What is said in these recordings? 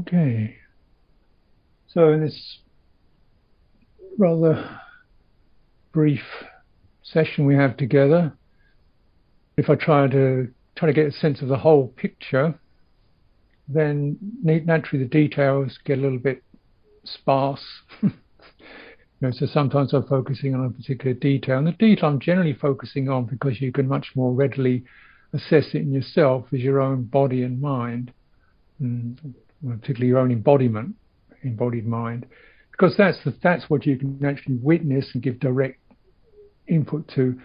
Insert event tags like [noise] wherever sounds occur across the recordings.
Okay. So in this rather brief session we have together, if I try to try to get a sense of the whole picture, then naturally the details get a little bit sparse. [laughs] you know, so sometimes I'm focusing on a particular detail, and the detail I'm generally focusing on because you can much more readily assess it in yourself is your own body and mind, and particularly your own embodiment, embodied mind, because that's the, that's what you can actually witness and give direct input to.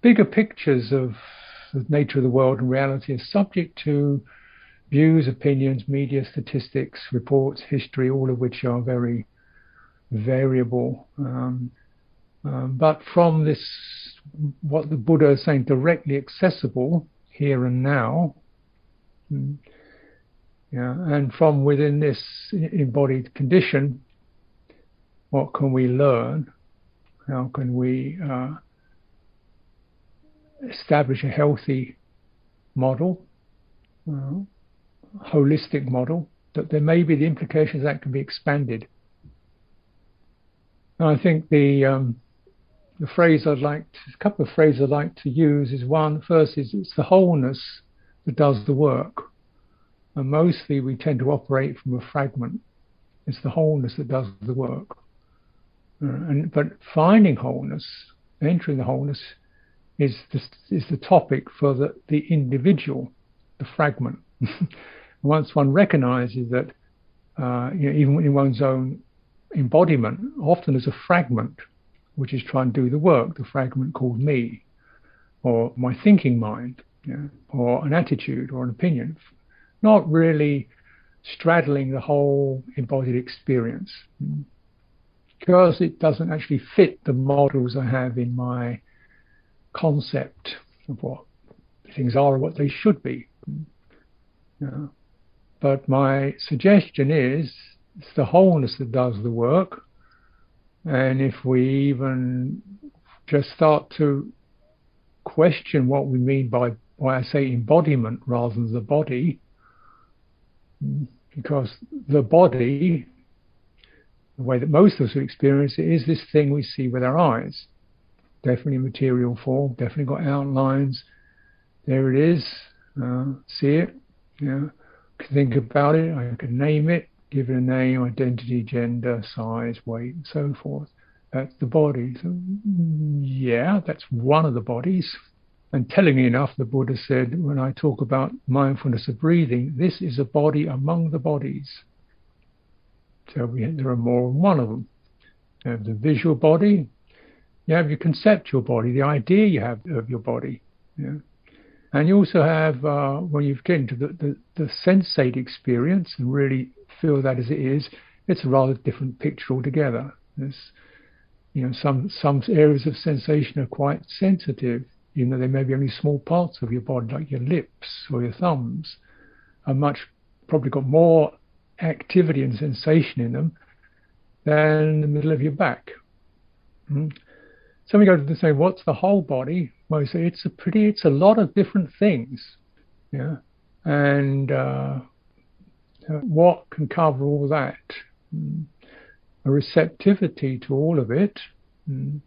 Bigger pictures of the nature of the world and reality are subject to views, opinions, media, statistics, reports, history, all of which are very variable. Um, um, but from this, what the Buddha is saying, directly accessible here and now, mm, yeah, and from within this embodied condition, what can we learn? How can we uh, establish a healthy model, uh, holistic model, that there may be the implications that can be expanded. And I think the um, the phrase I'd like, to, a couple of phrases I'd like to use is one. First is it's the wholeness that does the work, and mostly we tend to operate from a fragment. It's the wholeness that does the work. Uh, and but finding wholeness, entering the wholeness, is the, is the topic for the, the individual, the fragment. [laughs] Once one recognizes that, uh, you know, even in one's own embodiment, often as a fragment, which is trying to do the work, the fragment called me, or my thinking mind, or an attitude or an opinion, not really straddling the whole embodied experience because it doesn't actually fit the models I have in my concept of what things are and what they should be. Yeah. But my suggestion is it's the wholeness that does the work. And if we even just start to question what we mean by why I say embodiment rather than the body, because the body, the way that most of us experience it, is this thing we see with our eyes definitely material form, definitely got outlines. There it is. Uh, see it. Yeah. Think about it. I can name it, give it a name, identity, gender, size, weight, and so forth. That's the body. So, yeah, that's one of the bodies. And tellingly enough, the Buddha said, when I talk about mindfulness of breathing, this is a body among the bodies. So we, there are more than one of them. You have the visual body, you have your conceptual body, the idea you have of your body. And you also have, uh, when you get into the, the, the sensate experience and really feel that as it is, it's a rather different picture altogether. You know, some some areas of sensation are quite sensitive, even though they may be only small parts of your body, like your lips or your thumbs, are much probably got more activity and sensation in them than the middle of your back. Mm. So we go to say, what's the whole body? Well, we say it's a pretty, it's a lot of different things, yeah. And uh, what can cover all that? Mm. A receptivity to all of it. Mm.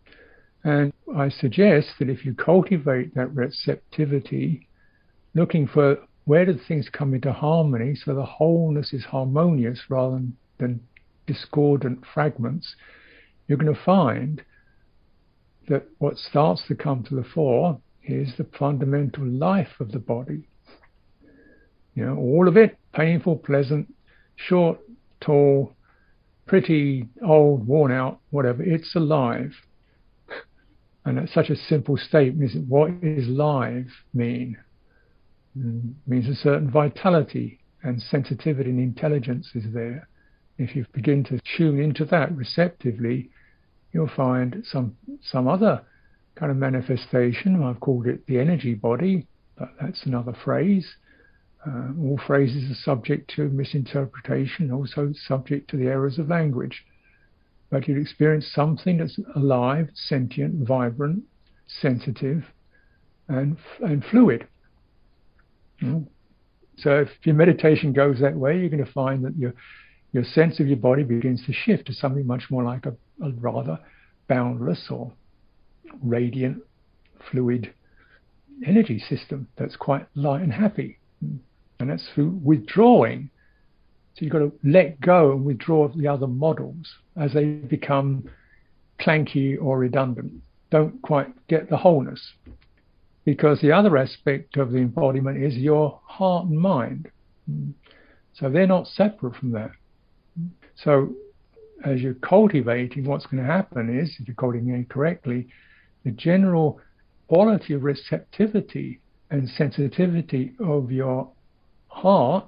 And I suggest that if you cultivate that receptivity, looking for where do things come into harmony, so the wholeness is harmonious rather than, than discordant fragments, you're going to find that what starts to come to the fore is the fundamental life of the body. You know, all of it, painful, pleasant, short, tall, pretty, old, worn out, whatever, it's alive. And it's such a simple statement, is? What is live mean? Mm, means a certain vitality and sensitivity and intelligence is there. If you begin to tune into that receptively, you'll find some some other kind of manifestation. I've called it the energy body, but that's another phrase. Uh, all phrases are subject to misinterpretation, also subject to the errors of language. But you'd experience something that's alive, sentient, vibrant, sensitive, and and fluid. Mm. So if your meditation goes that way, you're going to find that your your sense of your body begins to shift to something much more like a, a rather boundless or radiant fluid energy system that's quite light and happy. And that's through withdrawing. So you've got to let go and withdraw the other models as they become clanky or redundant. Don't quite get the wholeness. Because the other aspect of the embodiment is your heart and mind. So they're not separate from that. So as you're cultivating, what's going to happen is, if you're cultivating it correctly, the general quality of receptivity and sensitivity of your heart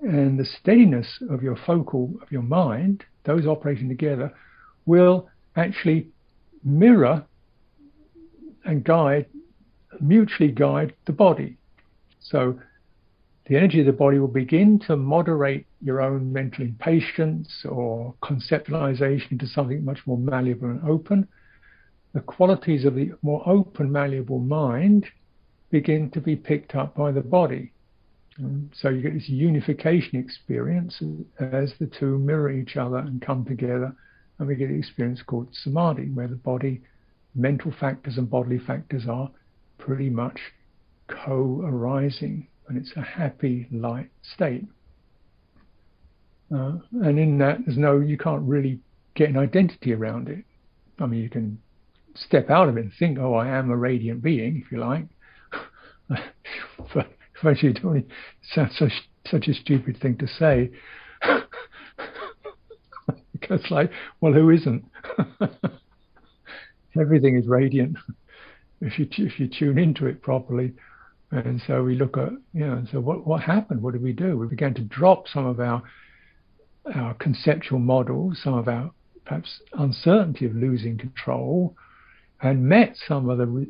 and the steadiness of your focal of your mind, those operating together, will actually mirror and guide, mutually guide the body. So the energy of the body will begin to moderate your own mental impatience or conceptualization into something much more malleable and open. The qualities of the more open, malleable mind begin to be picked up by the body. And so you get this unification experience as the two mirror each other and come together, and we get an experience called samadhi, where the body, mental factors, and bodily factors are pretty much co arising and it's a happy, light state. Uh, and in that, there's no, you can't really get an identity around it. I mean, you can step out of it and think, oh, I am a radiant being, if you like. [laughs] but eventually, it only sounds such, such a stupid thing to say. [laughs] because, like, well, who isn't? [laughs] Everything is radiant if you if you tune into it properly. And so we look at, you know, so what, what happened? What did we do? We began to drop some of our our conceptual models, some of our perhaps uncertainty of losing control, and met some of the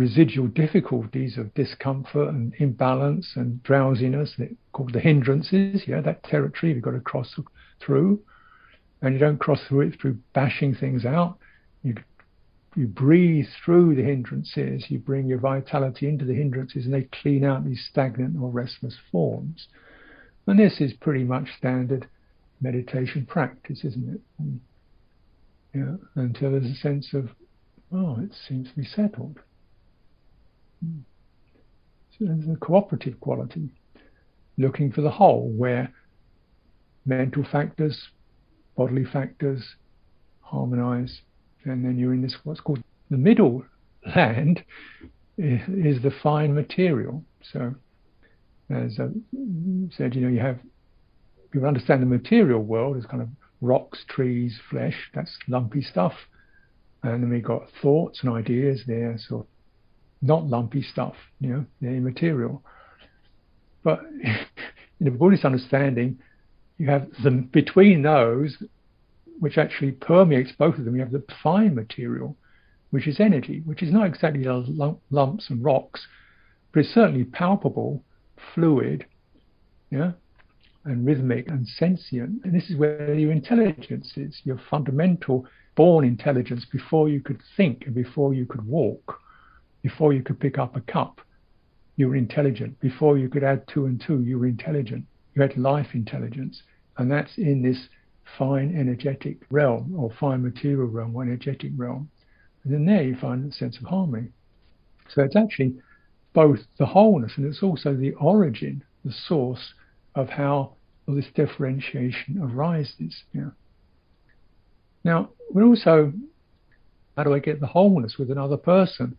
residual difficulties of discomfort and imbalance and drowsiness called the hindrances. Yeah, that territory you've got to cross through, and you don't cross through it through bashing things out. You you breathe through the hindrances, you bring your vitality into the hindrances, and they clean out these stagnant or restless forms. And this is pretty much standard meditation practice, isn't it? And, yeah, until there's a sense of, oh, it seems to be settled. So there's a cooperative quality, looking for the whole, where mental factors, bodily factors harmonize and then you're in this what's called the middle land is the fine material. So, as I said, you know, you have you understand the material world as kind of rocks, trees, flesh. That's lumpy stuff, and then we've got thoughts and ideas. They're sort not lumpy stuff. You know, they're immaterial. But [laughs] in the Buddhist understanding, you have the between those which actually permeates both of them. You have the fine material, which is energy, which is not exactly lumps and rocks, but it's certainly palpable, fluid, yeah, and rhythmic and sentient. And this is where your intelligence is, your fundamental born intelligence before you could think and before you could walk, before you could pick up a cup. You were intelligent. Before you could add two and two, you were intelligent. You had life intelligence. And that's in this fine energetic realm or fine material realm or energetic realm. And then there you find a sense of harmony. So it's actually both the wholeness and it's also the origin, the source of how this differentiation arises. Yeah. Now, we're also, how do I get the wholeness with another person?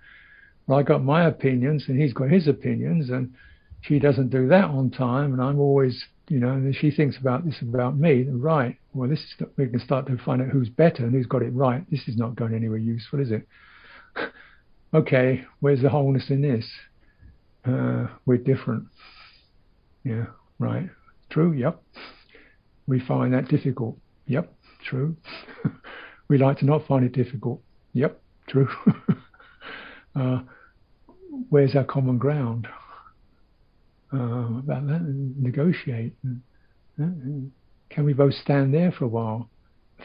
I got my opinions and he's got his opinions, and she doesn't do that on time, and I'm always you know, she thinks about this about me, right? Well, this is we can start to find out who's better and who's got it right. This is not going anywhere useful, is it? [laughs] okay, where's the wholeness in this? Uh, we're different. Yeah, right. True. Yep. We find that difficult. Yep. True. [laughs] we like to not find it difficult. Yep. True. [laughs] uh, where's our common ground? uh, about that and negotiate. And, uh, can we both stand there for a while,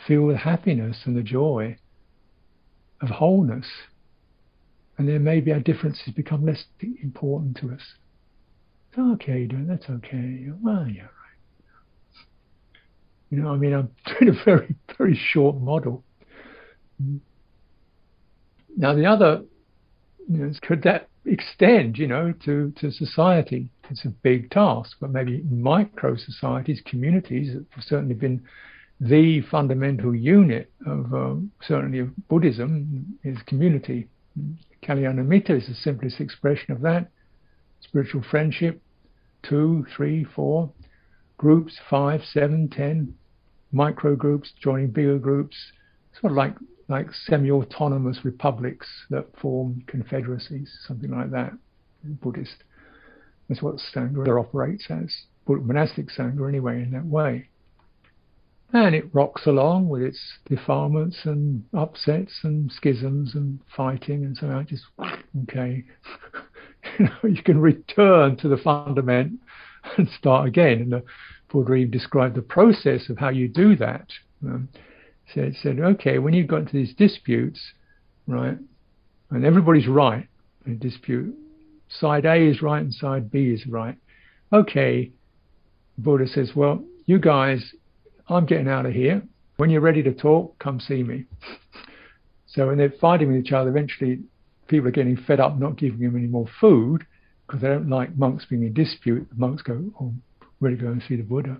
feel the happiness and the joy of wholeness? And then maybe our differences become less important to us. It's okay, doing that's okay. Well, yeah, right. You know, I mean, I'm [laughs] doing a very, very short model. Now, the other, you know, could that extend, you know, to, to society? It's a big task, but maybe micro societies, communities have certainly been the fundamental unit of um, certainly of Buddhism is community. Kalyanamitta is the simplest expression of that. Spiritual friendship, two, three, four groups, five, seven, ten, micro groups joining bigger groups, sort of like like semi-autonomous republics that form confederacies, something like that. Buddhist. That's what Sangha operates as. Monastic Sangha, anyway, in that way. And it rocks along with its defilements and upsets and schisms and fighting and so on. Just okay, [laughs] you know, you can return to the fundament and start again. And even described the process of how you do that. Um, so it said, okay, when you've got into these disputes, right, and everybody's right in a dispute, side A is right and side B is right. Okay, Buddha says, well, you guys, I'm getting out of here. When you're ready to talk, come see me. [laughs] so when they're fighting with each other, eventually people are getting fed up not giving them any more food because they don't like monks being in dispute. The monks go, oh, ready to go and see the Buddha.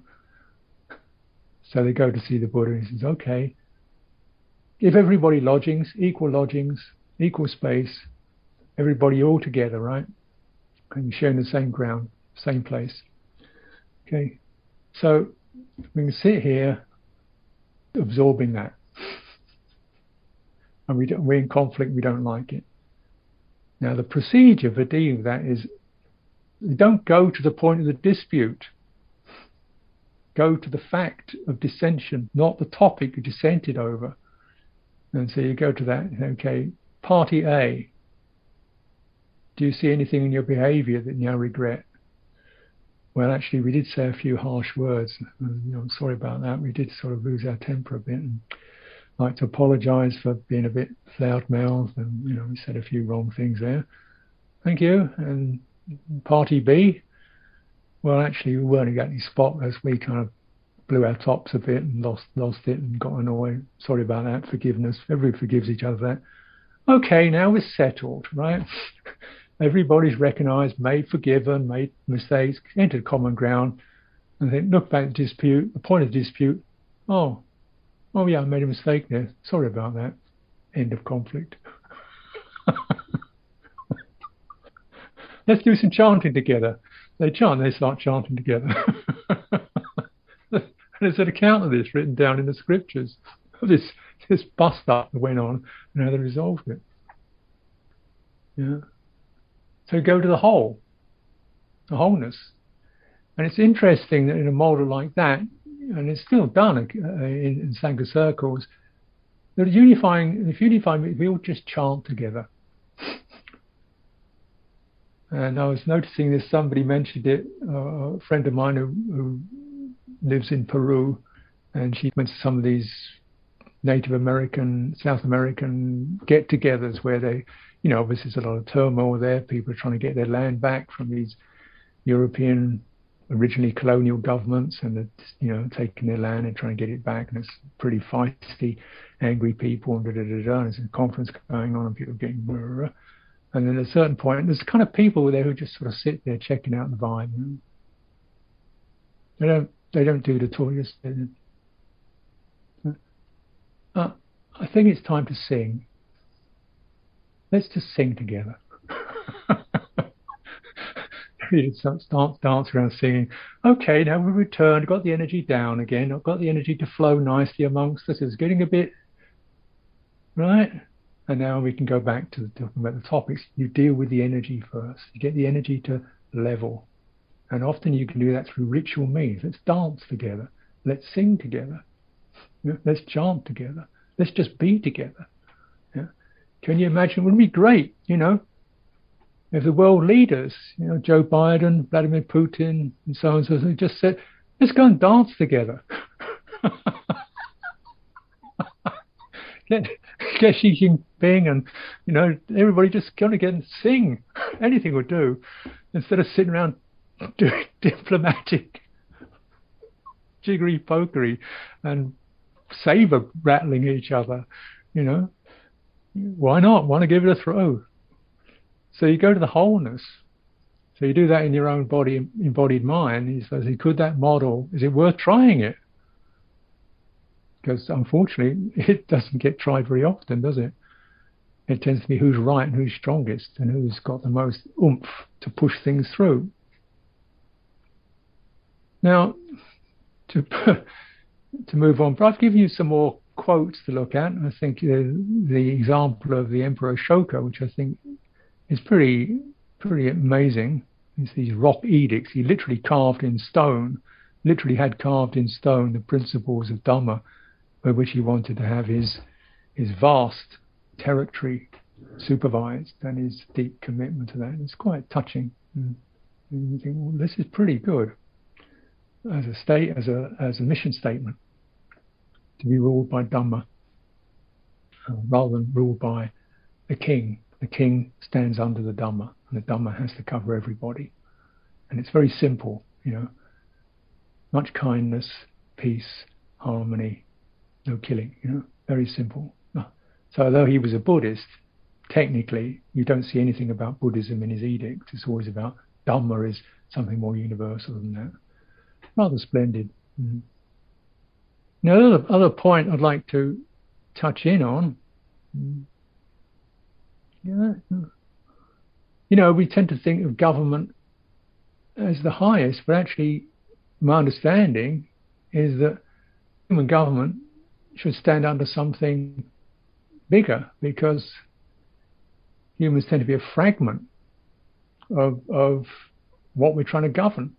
So they go to see the Buddha and he says, okay, give everybody lodgings, equal lodgings, equal space, everybody all together, right? And sharing the same ground, same place. Okay, so we can sit here absorbing that. And we we're in conflict, we don't like it. Now, the procedure for dealing with that is don't go to the point of the dispute go to the fact of dissension, not the topic you dissented over. And so you go to that, okay, party A, do you see anything in your behavior that you now regret? Well, actually, we did say a few harsh words. I'm sorry about that. We did sort of lose our temper a bit and like to apologize for being a bit loud-mouthed and, you know, we said a few wrong things there. Thank you. And party B, well, actually, we weren't exactly spotless. We kind of blew our tops a bit and lost lost it and got annoyed. Sorry about that. Forgiveness. Everybody forgives each other that. Okay, now we're settled, right? [laughs] Everybody's recognised, made forgiven, made mistakes, entered common ground, and then look back at the dispute. The point of the dispute. Oh, oh yeah, I made a mistake there. Sorry about that. End of conflict. [laughs] Let's do some chanting together. They chant, they start chanting together. [laughs] And there's an account of this written down in the scriptures. [laughs] This this bust up that went on and how they resolved it. Yeah. So go to the whole, the wholeness. And it's interesting that in a model like that, and it's still done uh, in, in Sangha circles, that unifying, if unifying, we all just chant together. And I was noticing this, somebody mentioned it, uh, a friend of mine who, who lives in Peru, and she went to some of these Native American, South American get-togethers where they, you know, obviously there's a lot of turmoil there. People are trying to get their land back from these European, originally colonial governments, and they're, you know, taking their land and trying to get it back. And it's pretty feisty, angry people, and da da da da. And there's a conference going on, and people getting. Blah, blah, blah. And then at a certain point, there's kind of people there who just sort of sit there checking out the vibe. They don't they don't do the tour. Just uh, I think it's time to sing. Let's just sing together. [laughs] Start dance around singing. Okay, now we return. Got the energy down again. I've got the energy to flow nicely amongst us. It's getting a bit right. And now we can go back to talking about the topics. You deal with the energy first. You get the energy to level. And often you can do that through ritual means. Let's dance together. Let's sing together. Let's chant together. Let's just be together. Yeah? Can you imagine? Wouldn't It be great, you know, if the world leaders, you know, Joe Biden, Vladimir Putin, and so on and so on, just said, let's go and dance together. [laughs] get, get [laughs] Xi Jinping and, you know, everybody just kind of get and sing. Anything would do. Instead of sitting around [laughs] doing diplomatic jiggery pokery and saber rattling each other, you know. Why not? Want to give it a throw? So you go to the wholeness. So you do that in your own body, embodied mind. He says, could that model, is it worth trying it? Because unfortunately, [laughs] it doesn't get tried very often, does it? It tends to be who's right and who's strongest and who's got the most oomph to push things through. Now, to [laughs] to move on, but I've given you some more quotes to look at. I think the, example of the Emperor Ashoka, which I think is pretty pretty amazing. It's these rock edicts. He literally carved in stone, literally had carved in stone the principles of Dhamma, by which he wanted to have his his vast territory supervised and his deep commitment to that. It's quite touching. And you think, well, this is pretty good as a state, as a as a mission statement, to be ruled by Dhamma uh, rather than ruled by the king. The king stands under the Dhamma, and the Dhamma has to cover everybody. And it's very simple, you know. Much kindness, peace, harmony, no killing, you know, very simple. So although he was a Buddhist, technically you don't see anything about Buddhism in his edicts. It's always about Dhamma is something more universal than that rather splendid. Mm. Now, the other, other point I'd like to touch in on, mm. yeah, you know, we tend to think of government as the highest, but actually, my understanding is that human government should stand under something bigger because humans tend to be a fragment of of what we're trying to govern.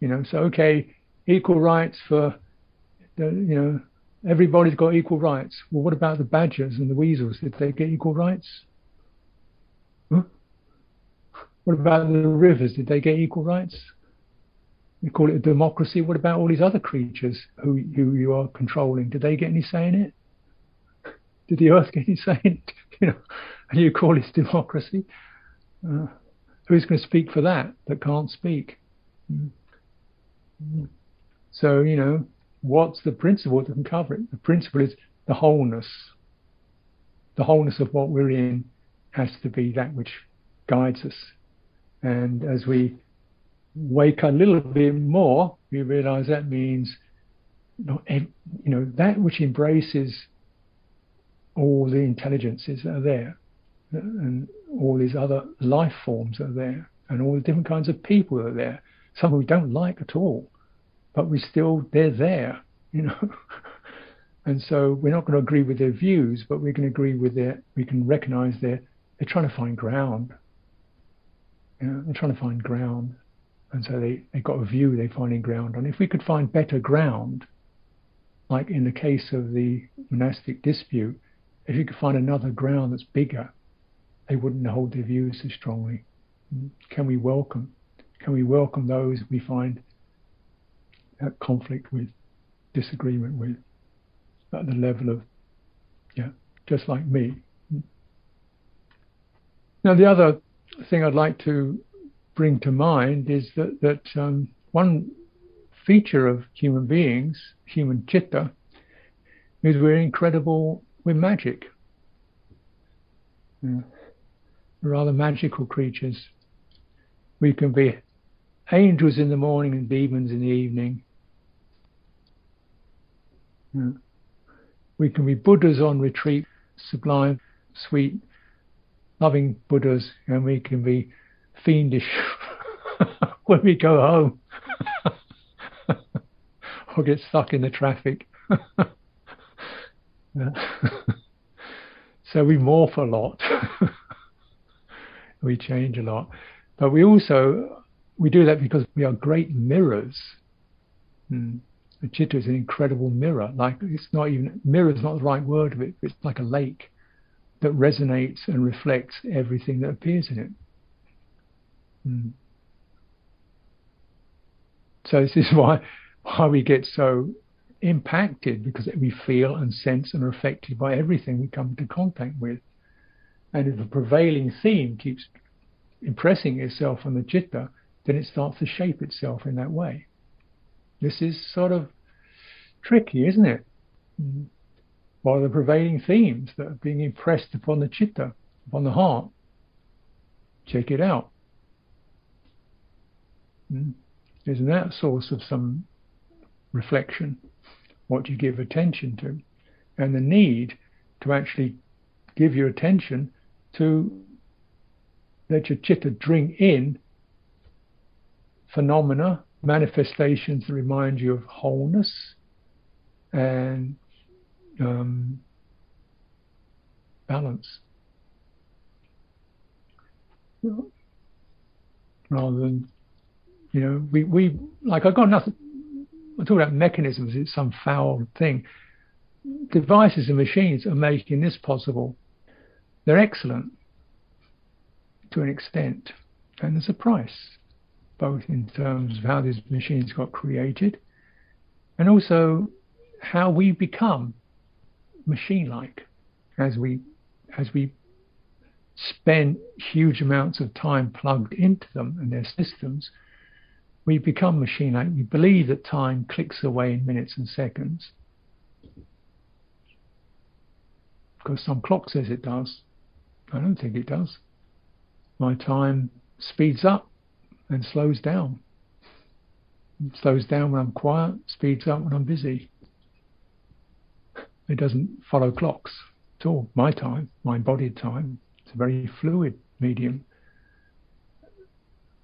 You know, so okay, equal rights for the, you know, everybody's got equal rights. Well, what about the badgers and the weasels? Did they get equal rights? Huh? What about the rivers? Did they get equal rights? You call it a democracy. What about all these other creatures who who you are controlling? Did they get any say in it? Did the earth [laughs] get any say in it? [laughs] You know, and you call this democracy? Uh, who's going to speak for that that can't speak? Mm. So, you know, what's the principle that can cover it? The principle is the wholeness. The wholeness of what we're in has to be that which guides us. And as we wake a little bit more, we realize that means, you know, that which embraces all the intelligences that are there and all these other life forms that are there and all the different kinds of people that are there some we don't like at all, but we still they're there, you know. [laughs] and so we're not going to agree with their views, but we can agree with their we can recognize they're they're trying to find ground. You know, they're trying to find ground. And so they, they got a view they're finding ground. on. if we could find better ground, like in the case of the monastic dispute, if you could find another ground that's bigger, they wouldn't hold their views so strongly. Can we welcome can we welcome those we find at conflict with, disagreement with, at the level of, yeah, just like me. Now, the other thing I'd like to bring to mind is that, that um, one feature of human beings, human citta, is we're incredible, we're magic. Yeah. We're rather magical creatures. We can be angels in the morning and demons in the evening. Yeah. We can be Buddhas on retreat, sublime, sweet, loving Buddhas, and we can be fiendish [laughs] when we go home [laughs] or get stuck in the traffic. [laughs] so we morph a lot, we change a lot, but we also we do that because we are great mirrors. Hmm. The citta is an incredible mirror. Like it's not even mirror is not the right word of it. It's like a lake that resonates and reflects everything that appears in it. Hmm. So this is [laughs] why why we get so impacted because we feel and sense and are affected by everything we come into contact with. And if the prevailing theme keeps impressing itself on the citta, then it starts to shape itself in that way. This is sort of tricky, isn't it? Mm. What are the prevailing themes that are being impressed upon the citta, upon the heart? Check it out. Mm. Isn't that a source of some reflection? What you give attention to, and the need to actually give your attention to let your citta drink in phenomena, manifestations that remind you of wholeness and um, balance. Rather than, you know, we, we like I've got nothing. I talk about mechanisms. It's some foul thing. Devices and machines are making this possible. They're excellent to an extent, and there's a price, both in terms of how these machines got created, and also how we become machine-like as we as we spend huge amounts of time plugged into them and their systems, we become machine-like. We believe that time clicks away in minutes and seconds because some clock says it does. I don't think it does. My time speeds up and slows down. It slows down when I'm quiet, speeds up when I'm busy. It doesn't follow clocks at all. My time, my embodied time, it's a very fluid medium.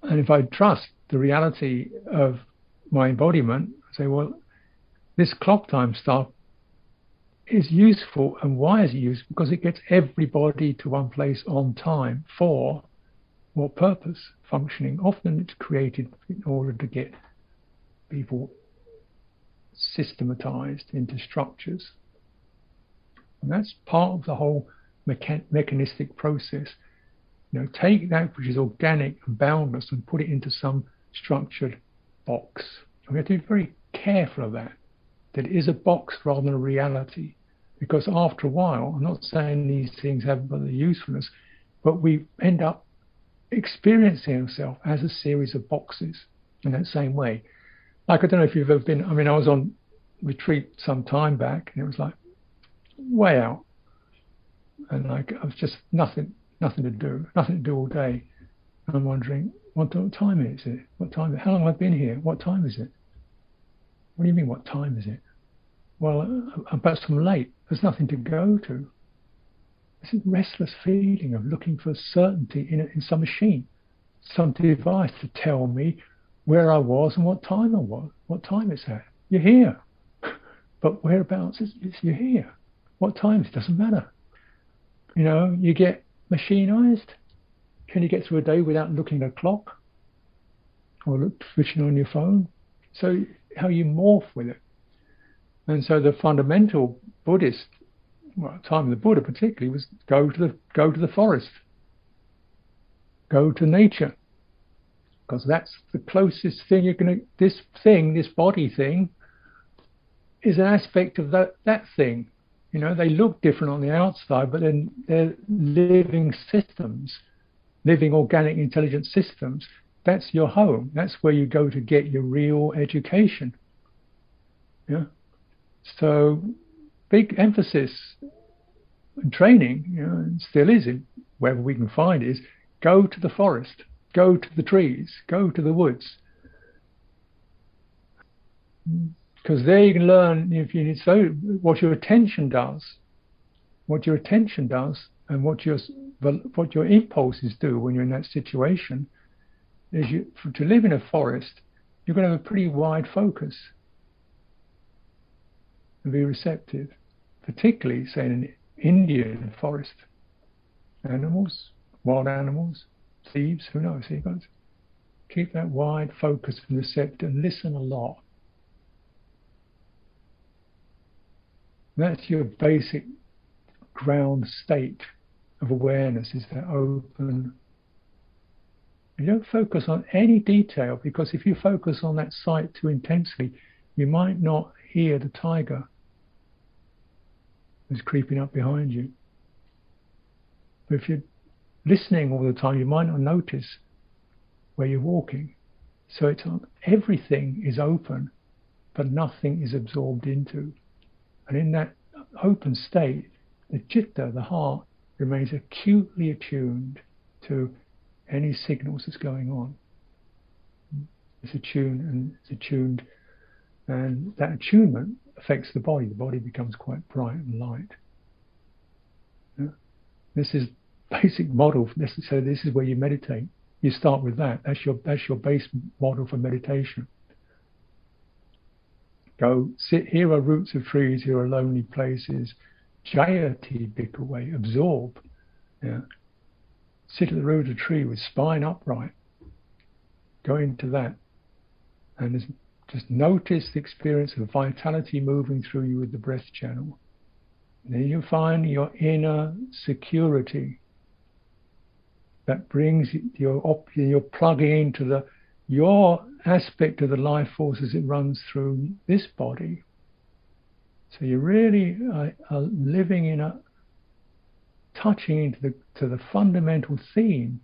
And if I trust the reality of my embodiment, I say, well, this clock time stuff is useful. And why is it useful? Because it gets everybody to one place on time for what purpose? Functioning. Often it's created in order to get people systematized into structures and that's part of the whole mecha- mechanistic process. You know, take that which is organic and boundless and put it into some structured box. We have to be very careful of that, that it is a box rather than a reality. Because after a while, I'm not saying these things have other usefulness, but we end up experiencing ourselves as a series of boxes in that same way. Like, I don't know if you've ever been, I mean, I was on retreat some time back, and it was like, way out, and like I was just nothing, nothing to do, nothing to do all day. And I'm wondering, what time is it? What time? How long have I been here? What time is it? What do you mean? What time is it? Well, uh, perhaps I'm late. There's nothing to go to. This restless feeling of looking for certainty in, in some machine, some device to tell me where I was and what time I was, what time it's at. You're here. [laughs] But whereabouts is, is you're here? What times? Doesn't matter. You know, you get machinized. Can you get through a day without looking at a clock or look, switching on your phone? So how you morph with it. And so the fundamental Buddhist, well, time of the Buddha particularly, was go to the go to the forest, go to nature, because that's the closest thing you're going to. This thing, this body thing, is an aspect of that that thing. You know, they look different on the outside, but then they're living systems, living organic intelligent systems. That's your home. That's where you go to get your real education. Yeah. So big emphasis and training, you know, still is in wherever we can find is go to the forest, go to the trees, go to the woods because there you can learn if you need so what your attention does, what your attention does, and what your what your impulses do when you're in that situation is you for, to live in a forest, you're going to have a pretty wide focus and be receptive, particularly say in an Indian forest, animals, wild animals, thieves, who knows? Got to keep that wide focus and receptive and listen a lot That's your basic ground state of awareness is that open. You don't focus on any detail because if you focus on that sight too intensely, you might not hear the tiger who's creeping up behind you. But if you're listening all the time, you might not notice where you're walking So it's everything is open, but nothing is absorbed into. And in that open state, the citta, the heart, remains acutely attuned to any signals that's going on. It's attuned and it's attuned, and that attunement affects the body. The body becomes quite bright and light. Yeah? This is [laughs] basic model. So this is where you meditate. You start with that. That's your that's your base model for meditation. Go sit. Here are roots of trees. Here are lonely places. Jhayatha bhikkhave. Absorb. Yeah. Sit at the root of a tree with spine upright. Go into that, and just notice the experience of vitality moving through you with the breath channel. And then you find your inner security that brings your you're plugging into the your aspect of the life force as it runs through this body. So you really are, are living in a touching into the to the fundamental theme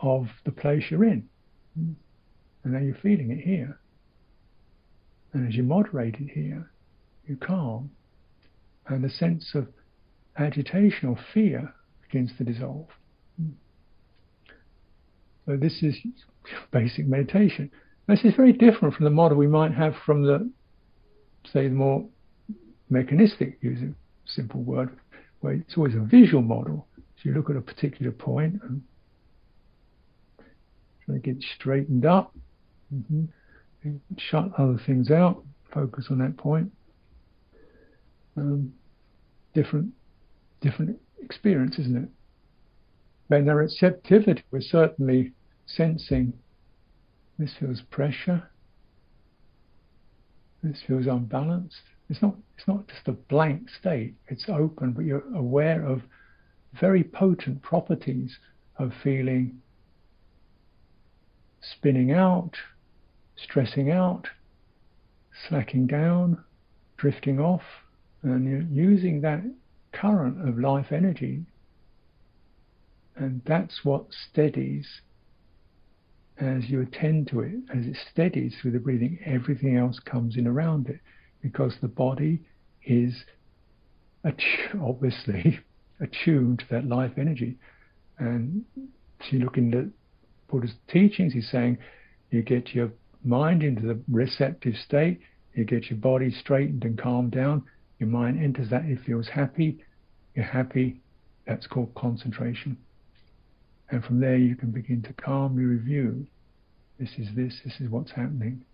of the place you're in. And now you're feeling it here. And as you moderate it here, you calm. And the sense of agitation or fear begins to dissolve. So this is basic meditation. This is very different from the model we might have from the, say, the more mechanistic, using simple word, where it's always a visual model. So you look at a particular point and try to get straightened up, mm-hmm. shut other things out, focus on that point. Um, different, different experience, isn't it? When the receptivity, we're certainly sensing this feels pressure, this feels unbalanced. It's not, it's not just a blank state, it's open, but you're aware of very potent properties of feeling spinning out, stressing out, slacking down, drifting off, and you're using that current of life energy and that's what steadies as you attend to it, as it steadies through the breathing, everything else comes in around it because the body is obviously [laughs] attuned to that life energy. And so you look into Buddha's teachings, he's saying you get your mind into the receptive state, you get your body straightened and calmed down, your mind enters that, it feels happy, you're happy, that's called concentration. And from there, you can begin to calmly review this is this, this is what's happening,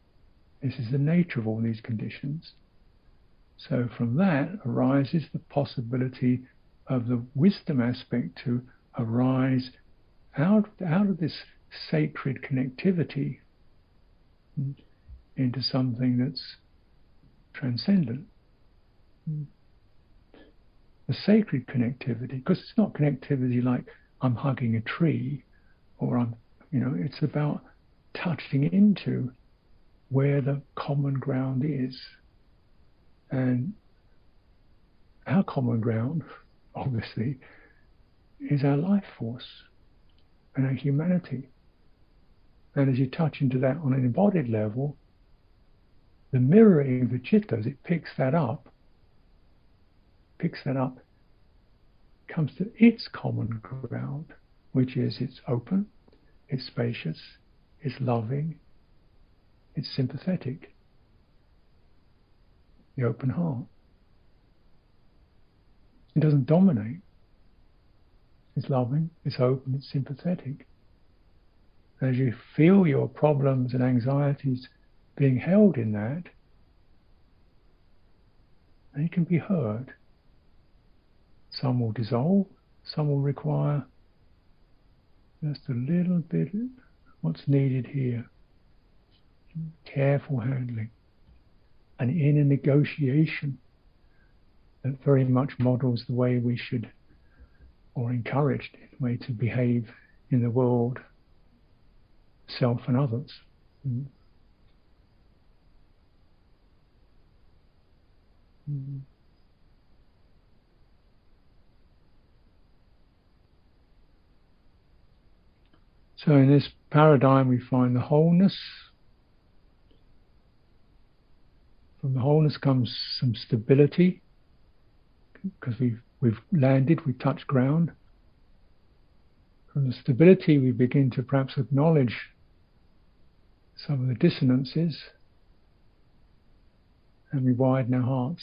this is the nature of all these conditions. So, from that arises the possibility of the wisdom aspect to arise out, out of this sacred connectivity into something that's transcendent. The sacred connectivity, because it's not connectivity like I'm hugging a tree, or I'm, you know, it's about touching into where the common ground is. And our common ground, [laughs] obviously, is our life force and our humanity. And as you touch into that on an embodied level, the mirroring of the citta, as it picks that up, picks that up comes to its common ground, which is it's open, it's spacious, it's loving, it's sympathetic. The open heart. It doesn't dominate. It's loving, it's open, it's sympathetic. As you feel your problems and anxieties being held in that, they can be heard. Some will dissolve, some will require just a little bit what's needed here. Careful handling. And in a negotiation that very much models the way we should, or encouraged in a way to behave in the world, self and others. Mm. Mm. So in this paradigm, we find the wholeness. From the wholeness comes some stability, because we've we've landed, we've touched ground. From the stability, we begin to perhaps acknowledge some of the dissonances, and we widen our hearts.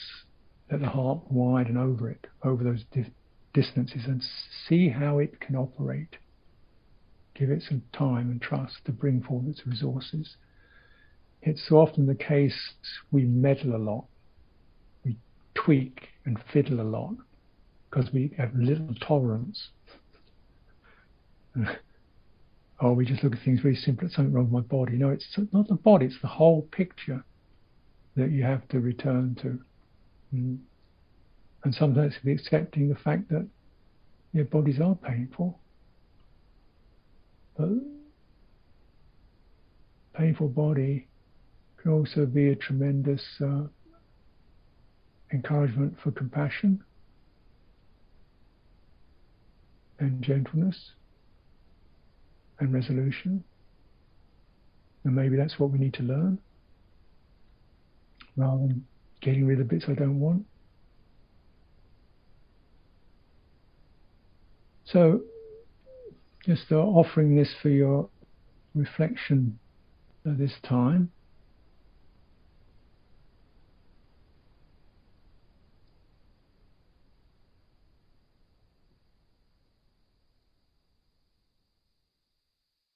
Let the heart widen over it, over those di- dissonances, and see how it can operate. Give it some time and trust to bring forth its resources. It's so often the case we meddle a lot, we tweak and fiddle a lot because we have little tolerance. [laughs] oh, we just look at things very simple. It's something wrong with my body. No, it's not the body. It's the whole picture that you have to return to. Mm. And sometimes accepting the fact that your bodies are painful. But painful body can also be a tremendous uh, encouragement for compassion and gentleness and resolution. And maybe that's what we need to learn rather than getting rid of bits I don't want. So, just uh, offering this for your reflection at this time.